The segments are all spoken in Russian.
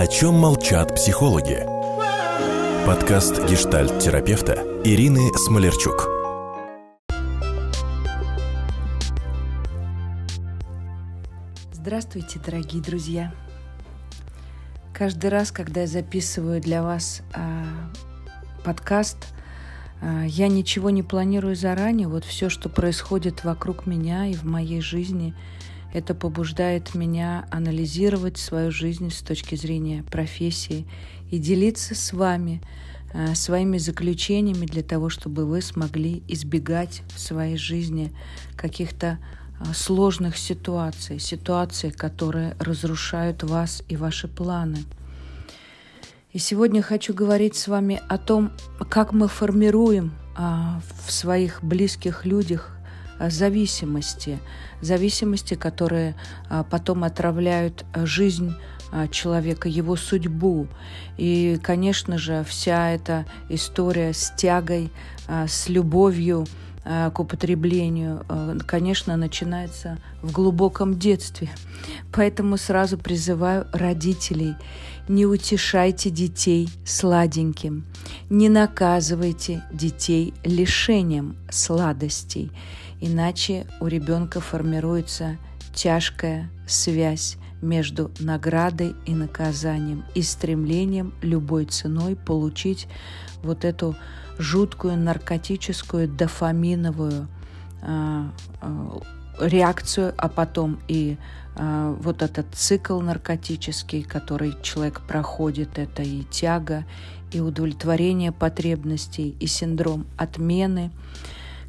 О чем молчат психологи? Подкаст гештальт-терапевта Ирины Смолерчук. Здравствуйте, дорогие друзья! Каждый раз, когда я записываю для вас а, подкаст, а, я ничего не планирую заранее. Вот все, что происходит вокруг меня и в моей жизни, это побуждает меня анализировать свою жизнь с точки зрения профессии и делиться с вами а, своими заключениями для того, чтобы вы смогли избегать в своей жизни каких-то а, сложных ситуаций, ситуаций, которые разрушают вас и ваши планы. И сегодня хочу говорить с вами о том, как мы формируем а, в своих близких людях зависимости, зависимости, которые потом отравляют жизнь человека, его судьбу. И, конечно же, вся эта история с тягой, с любовью, Э, к употреблению, э, конечно, начинается в глубоком детстве. Поэтому сразу призываю родителей, не утешайте детей сладеньким, не наказывайте детей лишением сладостей, иначе у ребенка формируется тяжкая связь между наградой и наказанием и стремлением любой ценой получить вот эту жуткую наркотическую дофаминовую э, э, реакцию, а потом и э, вот этот цикл наркотический, который человек проходит, это и тяга, и удовлетворение потребностей, и синдром отмены,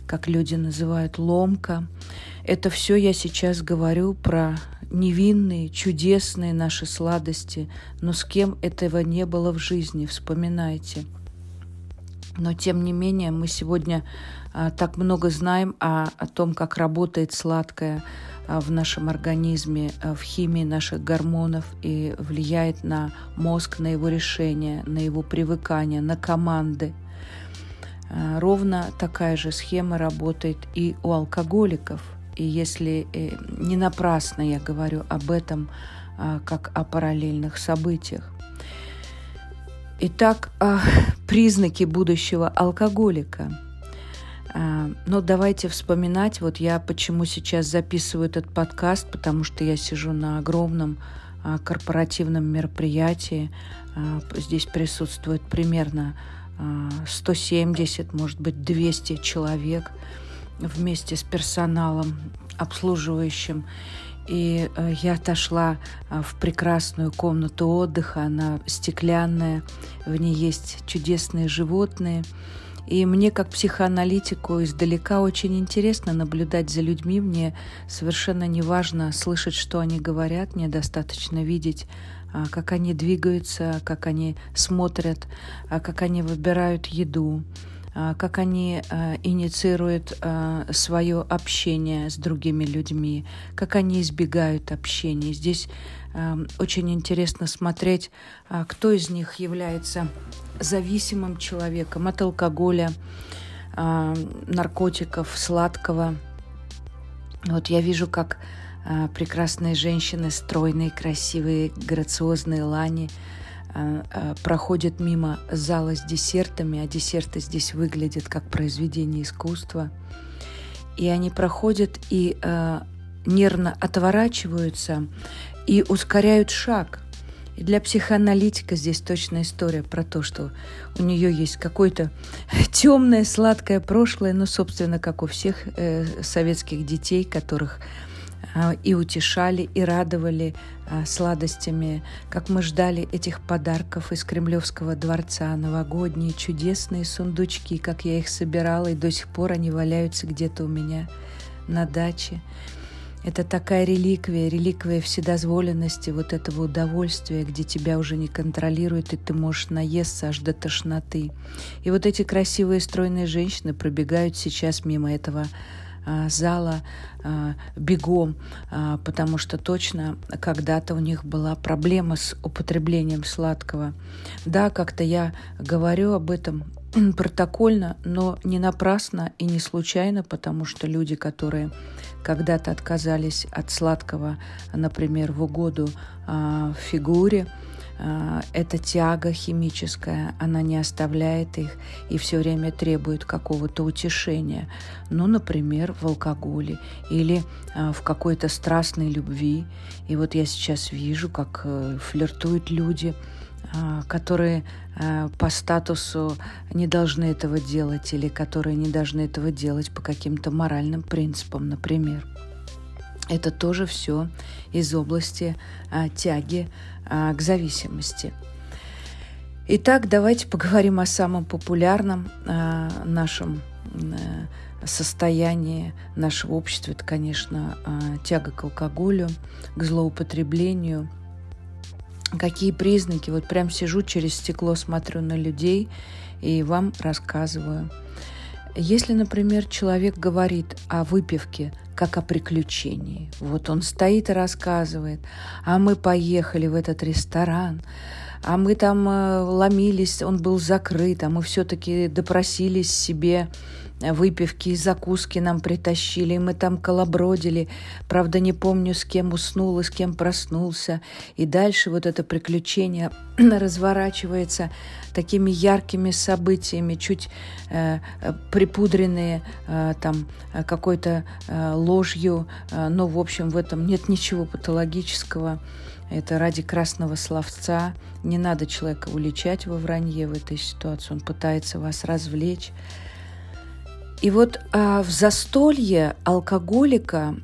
как люди называют ломка. Это все я сейчас говорю про невинные, чудесные наши сладости, но с кем этого не было в жизни, вспоминайте – но тем не менее мы сегодня а, так много знаем о, о том, как работает сладкое а, в нашем организме, а, в химии наших гормонов и влияет на мозг, на его решение, на его привыкание, на команды. А, ровно такая же схема работает и у алкоголиков. И если э, не напрасно я говорю об этом а, как о параллельных событиях. Итак, а, признаки будущего алкоголика. Но давайте вспоминать, вот я почему сейчас записываю этот подкаст, потому что я сижу на огромном корпоративном мероприятии. Здесь присутствует примерно 170, может быть, 200 человек вместе с персоналом обслуживающим. И э, я отошла э, в прекрасную комнату отдыха, она стеклянная, в ней есть чудесные животные. И мне, как психоаналитику, издалека очень интересно наблюдать за людьми. Мне совершенно не важно слышать, что они говорят, мне достаточно видеть а, как они двигаются, как они смотрят, а, как они выбирают еду, а, как они а, инициируют а, свое общение с другими людьми, как они избегают общения. Здесь очень интересно смотреть, кто из них является зависимым человеком от алкоголя, наркотиков, сладкого. Вот я вижу, как прекрасные женщины, стройные, красивые, грациозные лани – а, а, проходят мимо зала с десертами, а десерты здесь выглядят как произведение искусства. И они проходят и нервно отворачиваются и ускоряют шаг. И для психоаналитика здесь точная история про то, что у нее есть какое-то темное, сладкое прошлое, ну, собственно, как у всех э, советских детей, которых а, и утешали, и радовали а, сладостями, как мы ждали этих подарков из Кремлевского дворца, новогодние чудесные сундучки, как я их собирала, и до сих пор они валяются где-то у меня на даче. Это такая реликвия, реликвия вседозволенности, вот этого удовольствия, где тебя уже не контролируют, и ты можешь наесться аж до тошноты. И вот эти красивые стройные женщины пробегают сейчас мимо этого а, зала а, бегом, а, потому что точно когда-то у них была проблема с употреблением сладкого. Да, как-то я говорю об этом протокольно, но не напрасно и не случайно, потому что люди, которые когда-то отказались от сладкого, например, в угоду фигуре, эта тяга химическая, она не оставляет их и все время требует какого-то утешения. Ну, например, в алкоголе или э, в какой-то страстной любви. И вот я сейчас вижу, как э, флиртуют люди, э, которые э, по статусу не должны этого делать или которые не должны этого делать по каким-то моральным принципам, например. Это тоже все из области а, тяги а, к зависимости. Итак, давайте поговорим о самом популярном а, нашем а, состоянии нашего общества. Это, конечно, а, тяга к алкоголю, к злоупотреблению. Какие признаки? Вот прям сижу через стекло, смотрю на людей и вам рассказываю. Если, например, человек говорит о выпивке как о приключении. Вот он стоит и рассказывает, а мы поехали в этот ресторан, а мы там э, ломились, он был закрыт, а мы все-таки допросились себе выпивки и закуски нам притащили, и мы там колобродили. Правда, не помню, с кем уснул и с кем проснулся. И дальше вот это приключение разворачивается такими яркими событиями, чуть э, припудренные э, там какой-то э, ложью. Э, но, в общем, в этом нет ничего патологического. Это ради красного словца. Не надо человека уличать во вранье в этой ситуации. Он пытается вас развлечь. И вот а, в застолье алкоголика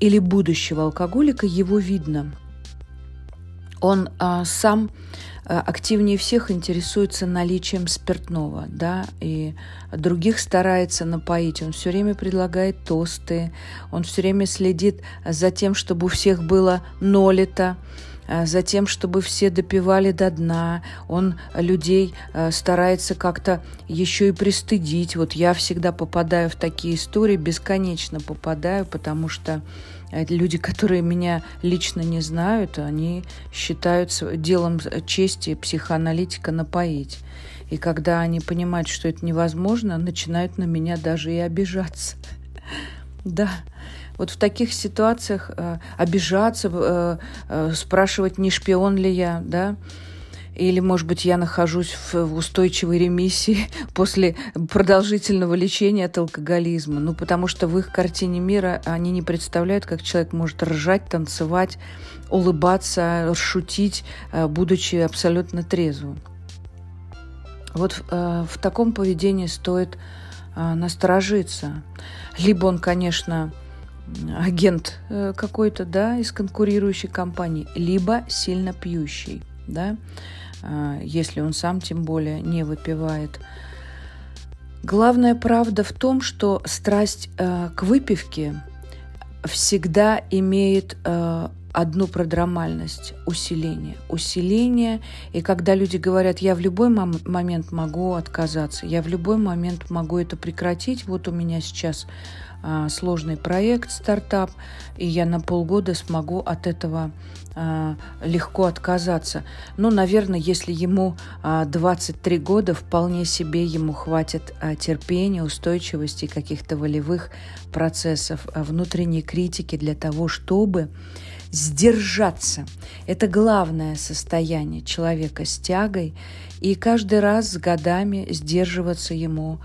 или будущего алкоголика его видно. Он а, сам а, активнее всех интересуется наличием спиртного, да, и других старается напоить. Он все время предлагает тосты, он все время следит за тем, чтобы у всех было нолито, а, за тем, чтобы все допивали до дна. Он людей а, старается как-то еще и пристыдить. Вот я всегда попадаю в такие истории, бесконечно попадаю, потому что люди, которые меня лично не знают, они считают делом чести психоаналитика напоить. И когда они понимают, что это невозможно, начинают на меня даже и обижаться. Да. Вот в таких ситуациях э, обижаться, э, э, спрашивать, не шпион ли я, да, или, может быть, я нахожусь в устойчивой ремиссии после продолжительного лечения от алкоголизма. Ну, потому что в их картине мира они не представляют, как человек может ржать, танцевать, улыбаться, шутить, э, будучи абсолютно трезвым. Вот э, в таком поведении стоит э, насторожиться. Либо он, конечно, агент э, какой-то, да, из конкурирующей компании, либо сильно пьющий, да, если он сам тем более не выпивает. Главная правда в том, что страсть э, к выпивке всегда имеет э, одну продрамальность – усиление. Усиление, и когда люди говорят, я в любой мом- момент могу отказаться, я в любой момент могу это прекратить, вот у меня сейчас а, сложный проект, стартап, и я на полгода смогу от этого а, легко отказаться. Ну, наверное, если ему 23 а, года, вполне себе ему хватит терпения, устойчивости, каких-то волевых процессов, внутренней критики для того, чтобы сдержаться. Это главное состояние человека с тягой, и каждый раз с годами сдерживаться ему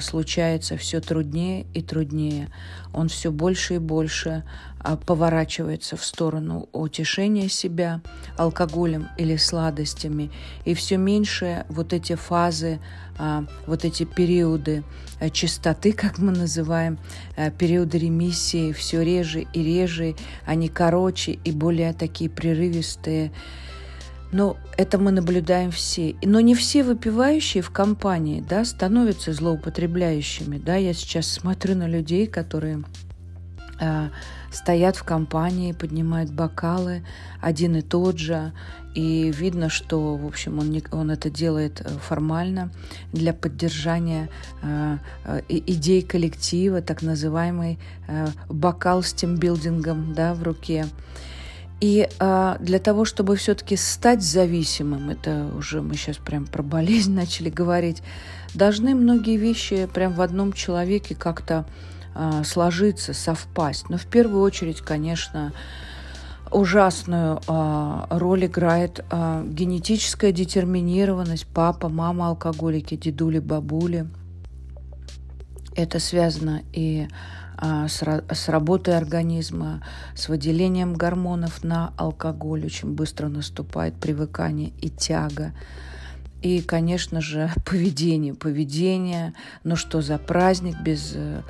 случается все труднее и труднее. Он все больше и больше а, поворачивается в сторону утешения себя алкоголем или сладостями, и все меньше вот эти фазы, а, вот эти периоды чистоты, как мы называем, периоды ремиссии, все реже и реже, они короче и более такие прерывистые. Но это мы наблюдаем все. Но не все выпивающие в компании да, становятся злоупотребляющими. Да? Я сейчас смотрю на людей, которые э, стоят в компании, поднимают бокалы, один и тот же. И видно, что, в общем, он, не, он это делает э, формально для поддержания э, э, идей коллектива, так называемый э, бокал с тимбилдингом да, в руке. И а, для того, чтобы все-таки стать зависимым, это уже мы сейчас прям про болезнь начали говорить, должны многие вещи прям в одном человеке как-то а, сложиться, совпасть. Но в первую очередь, конечно, ужасную а, роль играет а, генетическая детерминированность. Папа, мама алкоголики, дедули, бабули. Это связано и с, с работой организма, с выделением гормонов на алкоголь. Очень быстро наступает привыкание и тяга и, конечно же, поведение. Поведение, ну что за праздник без э,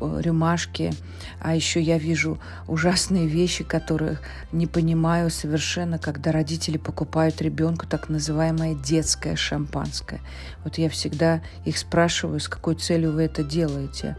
рюмашки. А еще я вижу ужасные вещи, которых не понимаю совершенно, когда родители покупают ребенку так называемое детское шампанское. Вот я всегда их спрашиваю, с какой целью вы это делаете.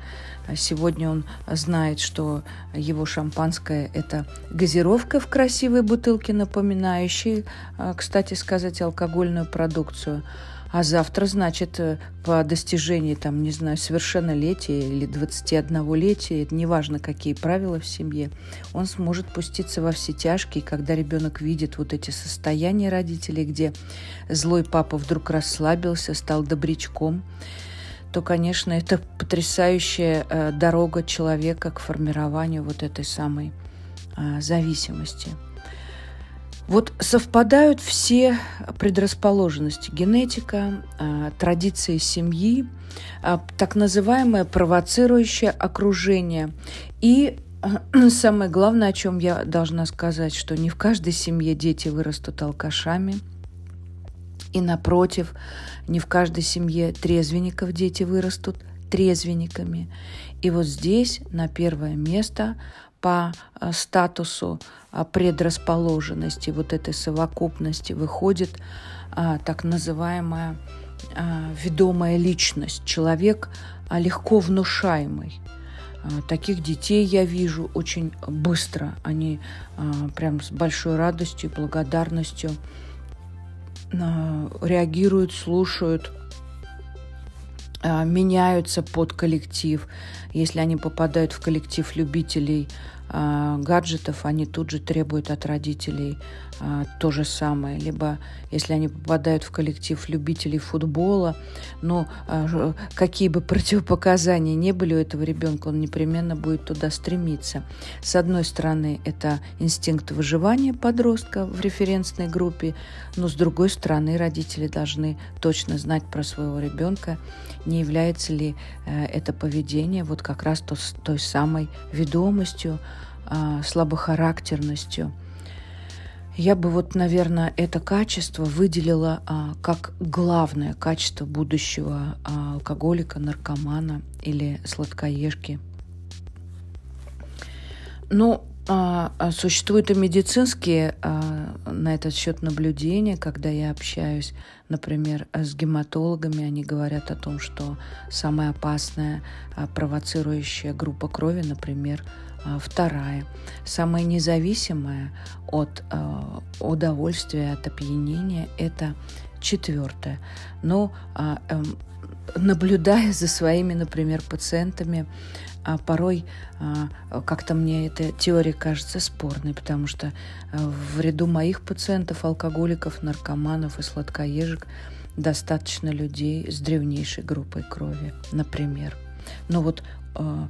А сегодня он знает, что его шампанское – это газировка в красивой бутылке, напоминающей, а, кстати сказать, алкогольную продукцию. А завтра, значит, э, по достижении, там, не знаю, совершеннолетия или 21-летия, это неважно, какие правила в семье, он сможет пуститься во все тяжкие, когда ребенок видит вот эти состояния родителей, где злой папа вдруг расслабился, стал добрячком, то, конечно, это потрясающая э, дорога человека к формированию вот этой самой э, зависимости. Вот совпадают все предрасположенности. Генетика, э, традиции семьи, так называемое провоцирующее окружение. И самое главное, о чем я должна сказать, что не в каждой семье дети вырастут алкашами – и напротив, не в каждой семье трезвенников дети вырастут трезвенниками. И вот здесь на первое место по э, статусу э, предрасположенности вот этой совокупности выходит а, так называемая а, ведомая личность, человек а, легко внушаемый. А, таких детей я вижу очень быстро. Они а, прям с большой радостью благодарностью реагируют, слушают, а, меняются под коллектив. Если они попадают в коллектив любителей а, гаджетов, они тут же требуют от родителей а, то же самое. Либо если они попадают в коллектив любителей футбола, но а, какие бы противопоказания не были у этого ребенка, он непременно будет туда стремиться. С одной стороны, это инстинкт выживания подростка в референсной группе, но с другой стороны, родители должны точно знать про своего ребенка, не является ли э, это поведение вот как раз той самой ведомостью, слабохарактерностью. Я бы вот, наверное, это качество выделила а, как главное качество будущего а, алкоголика, наркомана или сладкоежки. Ну, а, а существуют и медицинские а, на этот счет наблюдения, когда я общаюсь, например, с гематологами, они говорят о том, что самая опасная а, провоцирующая группа крови, например, а, вторая, самая независимая от э, удовольствия, от опьянения, это четвертая. Но э, э, наблюдая за своими, например, пациентами, а порой а, как-то мне эта теория кажется спорной, потому что в ряду моих пациентов, алкоголиков, наркоманов и сладкоежек достаточно людей с древнейшей группой крови, например. Но вот Э,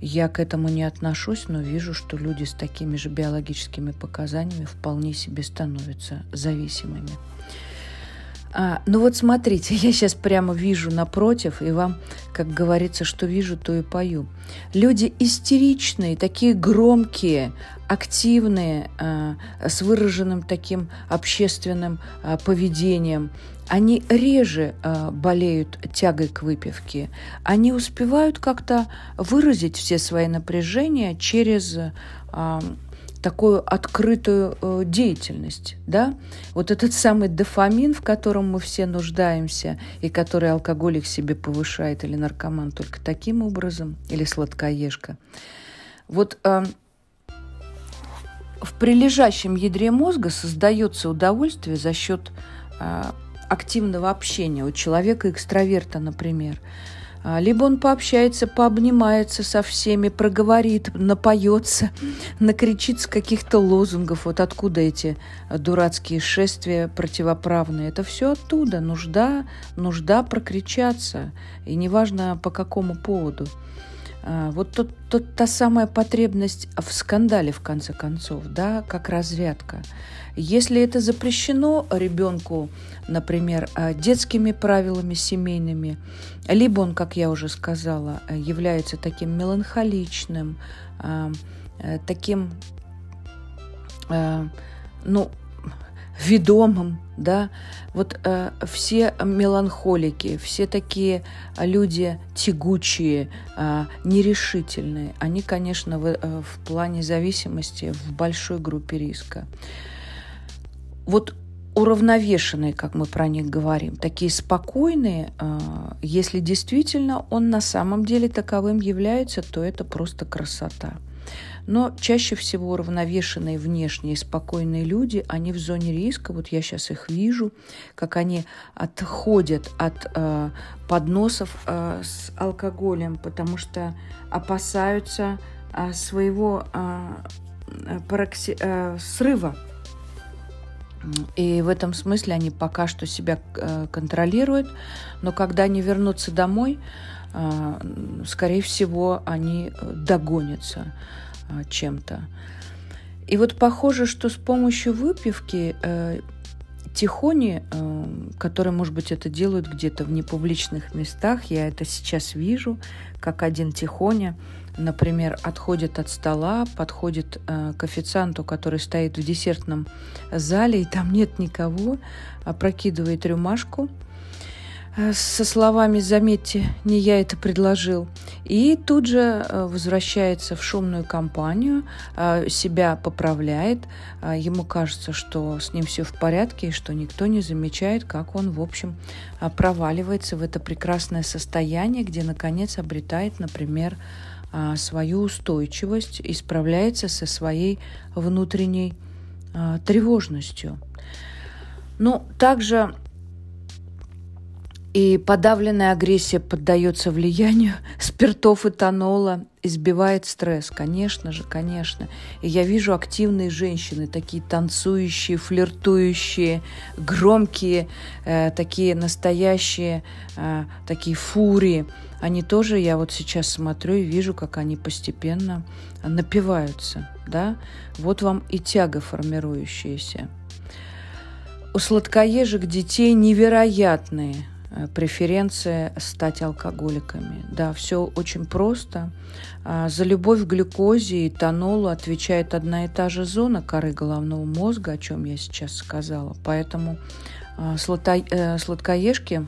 я к этому не отношусь, но вижу, что люди с такими же биологическими показаниями вполне себе становятся зависимыми. А, ну вот смотрите, я сейчас прямо вижу напротив, и вам, как говорится, что вижу, то и пою. Люди истеричные, такие громкие, активные, а, с выраженным таким общественным а, поведением, они реже а, болеют тягой к выпивке. Они успевают как-то выразить все свои напряжения через а, такую открытую э, деятельность, да, вот этот самый дофамин, в котором мы все нуждаемся, и который алкоголик себе повышает, или наркоман только таким образом, или сладкоежка. Вот э, в прилежащем ядре мозга создается удовольствие за счет э, активного общения у человека экстраверта, например. А, либо он пообщается, пообнимается со всеми, проговорит, напоется, накричит с каких-то лозунгов. Вот откуда эти дурацкие шествия противоправные. Это все оттуда. Нужда, нужда прокричаться. И неважно по какому поводу. А, вот тот, тот, та самая потребность в скандале, в конце концов, да, как разрядка. Если это запрещено ребенку, например, а, детскими правилами семейными, либо он, как я уже сказала, является таким меланхоличным, э, таким, ну, ведомым, да, вот э, все меланхолики, все такие люди тягучие, э, нерешительные, они, конечно, в, э, в плане зависимости в большой группе риска. Вот уравновешенные, как мы про них говорим, такие спокойные, э, если действительно он на самом деле таковым является, то это просто красота. Но чаще всего уравновешенные внешние спокойные люди, они в зоне риска, вот я сейчас их вижу, как они отходят от э, подносов э, с алкоголем, потому что опасаются э, своего э, парокси, э, срыва. И в этом смысле они пока что себя э, контролируют, но когда они вернутся домой, э, скорее всего, они догонятся. А, чем-то. И вот похоже, что с помощью выпивки э, тихони, э, которые, может быть, это делают где-то в непубличных местах, я это сейчас вижу, как один тихоня, например, отходит от стола, подходит э, к официанту, который стоит в десертном зале, и там нет никого, опрокидывает рюмашку – Э, со словами «Заметьте, не я это предложил». И тут же э, возвращается в шумную компанию, э, себя поправляет. Ему кажется, что с ним все в порядке, и что никто не замечает, как он, в общем, проваливается в это прекрасное состояние, где, наконец, обретает, например, свою устойчивость и справляется со своей внутренней тревожностью. Ну, также и подавленная агрессия поддается влиянию спиртов и этанола, избивает стресс, конечно же, конечно. И я вижу активные женщины, такие танцующие, флиртующие, громкие, э, такие настоящие, э, такие фурии. Они тоже, я вот сейчас смотрю и вижу, как они постепенно напиваются, да. Вот вам и тяга формирующаяся. У сладкоежек детей невероятные – Э, преференция стать алкоголиками. Да, все очень просто. А, за любовь к глюкозе и тонолу отвечает одна и та же зона коры головного мозга, о чем я сейчас сказала. Поэтому а, э, сладкоежки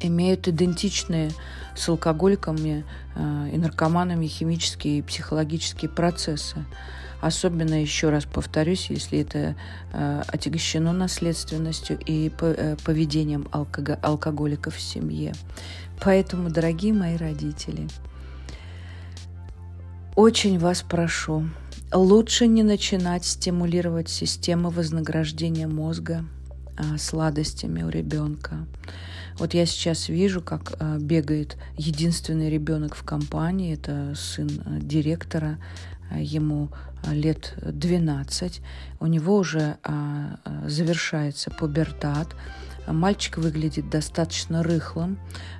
имеют идентичные с алкоголиками э, и наркоманами химические и психологические процессы. Особенно, еще раз повторюсь, если это э, отягощено наследственностью и э, поведением алкого- алкоголиков в семье. Поэтому, дорогие мои родители, очень вас прошу, лучше не начинать стимулировать систему вознаграждения мозга э, сладостями у ребенка. Вот я сейчас вижу, как э, бегает единственный ребенок в компании, это сын э, директора, э, ему лет 12, у него уже а, а, завершается пубертат, мальчик выглядит достаточно рыхлым,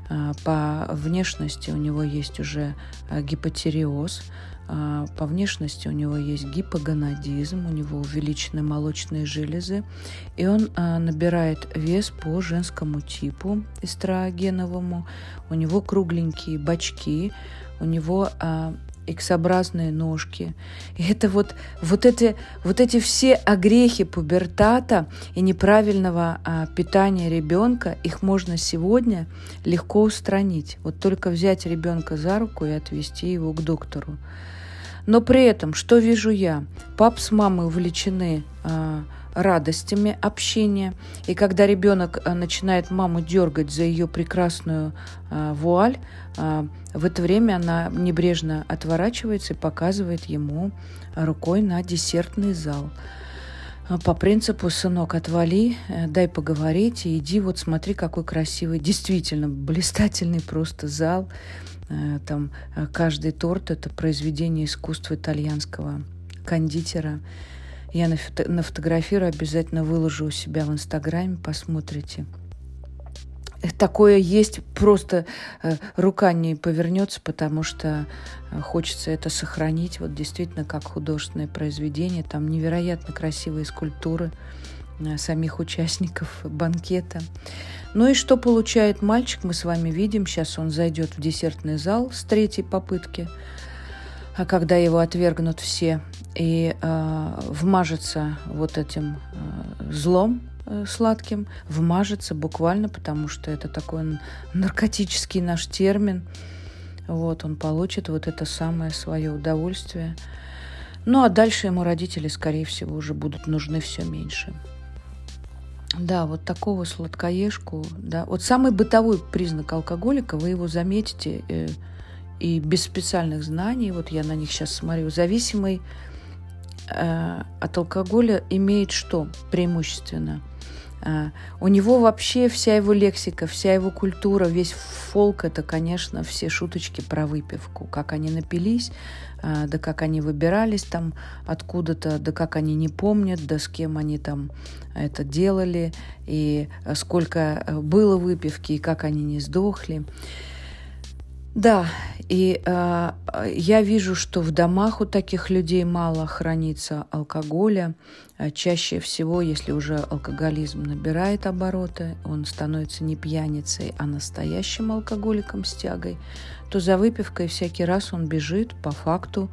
а, по внешности у него есть уже гипотериоз, по внешности у него есть гипогонадизм, у него увеличены молочные железы, и он набирает вес по женскому типу эстрогеновому, у него кругленькие бачки, у него X-образные ножки. И это вот, вот, эти, вот эти все огрехи пубертата и неправильного а, питания ребенка, их можно сегодня легко устранить. Вот только взять ребенка за руку и отвести его к доктору. Но при этом, что вижу я? Пап с мамой увлечены а, радостями общения. И когда ребенок э, начинает маму дергать за ее прекрасную э, вуаль, э, в это время она небрежно отворачивается и показывает ему рукой на десертный зал. По принципу, сынок, отвали, дай поговорить иди, вот смотри, какой красивый, действительно блистательный просто зал. Там каждый торт – это произведение искусства итальянского кондитера. Я нафотографирую, обязательно выложу у себя в Инстаграме, посмотрите. такое есть, просто э, рука не повернется, потому что э, хочется это сохранить, вот действительно как художественное произведение, там невероятно красивые скульптуры э, самих участников банкета. Ну и что получает мальчик, мы с вами видим, сейчас он зайдет в десертный зал с третьей попытки, а когда его отвергнут все, и э, вмажется вот этим э, злом, Э, сладким, вмажется буквально, потому что это такой наркотический наш термин. Вот, он получит вот это самое свое удовольствие. Ну, а дальше ему родители, скорее всего, уже будут нужны все меньше. Да, вот такого сладкоежку, да. Вот самый бытовой признак алкоголика, вы его заметите э, и без специальных знаний, вот я на них сейчас смотрю, зависимый э, от алкоголя имеет что преимущественно – а, у него вообще вся его лексика, вся его культура, весь фолк – это, конечно, все шуточки про выпивку. Как они напились, а, да как они выбирались там откуда-то, да как они не помнят, да с кем они там это делали, и сколько было выпивки, и как они не сдохли. Да, и э, я вижу, что в домах у таких людей мало хранится алкоголя. А чаще всего, если уже алкоголизм набирает обороты, он становится не пьяницей, а настоящим алкоголиком с тягой, то за выпивкой всякий раз он бежит по факту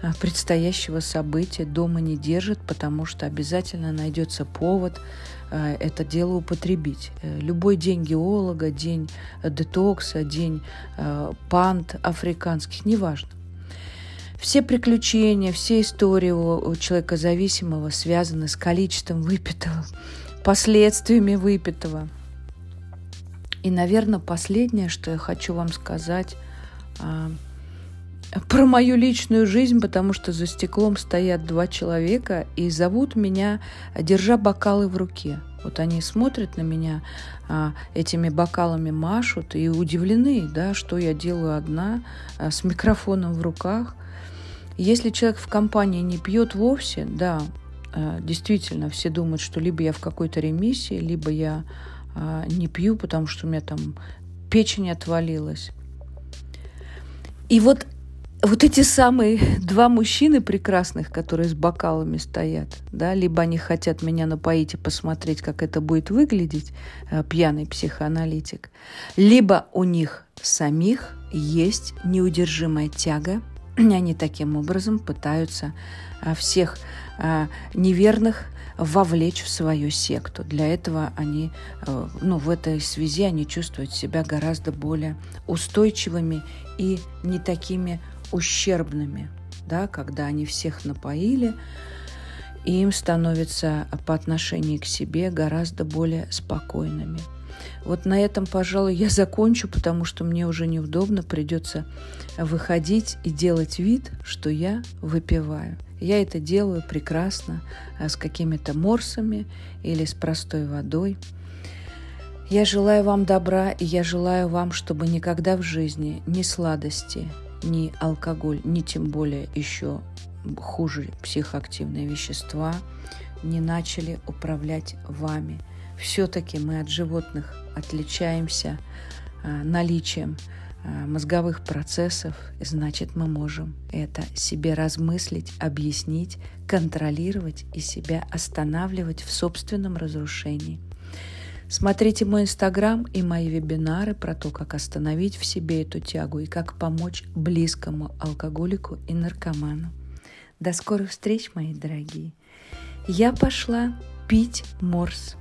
а, предстоящего события, дома не держит, потому что обязательно найдется повод Э, это дело употребить. Э, любой день геолога, день детокса, день э, панд африканских, неважно. Все приключения, все истории у человека зависимого связаны с количеством выпитого, последствиями выпитого. И, наверное, последнее, что я хочу вам сказать а, про мою личную жизнь, потому что за стеклом стоят два человека и зовут меня, держа бокалы в руке. Вот они смотрят на меня, а, этими бокалами машут и удивлены, да, что я делаю одна а, с микрофоном в руках. Если человек в компании не пьет вовсе, да, а, действительно, все думают, что либо я в какой-то ремиссии, либо я а, не пью, потому что у меня там печень отвалилась. И вот вот эти самые два мужчины прекрасных, которые с бокалами стоят, да, либо они хотят меня напоить и посмотреть, как это будет выглядеть, э, пьяный психоаналитик, либо у них самих есть неудержимая тяга, они таким образом пытаются э, всех э, неверных вовлечь в свою секту. Для этого они, ну, в этой связи они чувствуют себя гораздо более устойчивыми и не такими ущербными, да, когда они всех напоили, и им становится по отношению к себе гораздо более спокойными. Вот на этом, пожалуй, я закончу, потому что мне уже неудобно, придется выходить и делать вид, что я выпиваю. Я это делаю прекрасно, а, с какими-то морсами или с простой водой. Я желаю вам добра, и я желаю вам, чтобы никогда в жизни ни сладости, ни алкоголь, ни тем более еще хуже психоактивные вещества не начали управлять вами. Все-таки мы от животных отличаемся а, наличием а, мозговых процессов, значит, мы можем это себе размыслить, объяснить, контролировать и себя останавливать в собственном разрушении – Смотрите мой инстаграм и мои вебинары про то, как остановить в себе эту тягу и как помочь близкому алкоголику и наркоману. До скорых встреч, мои дорогие. Я пошла пить морс.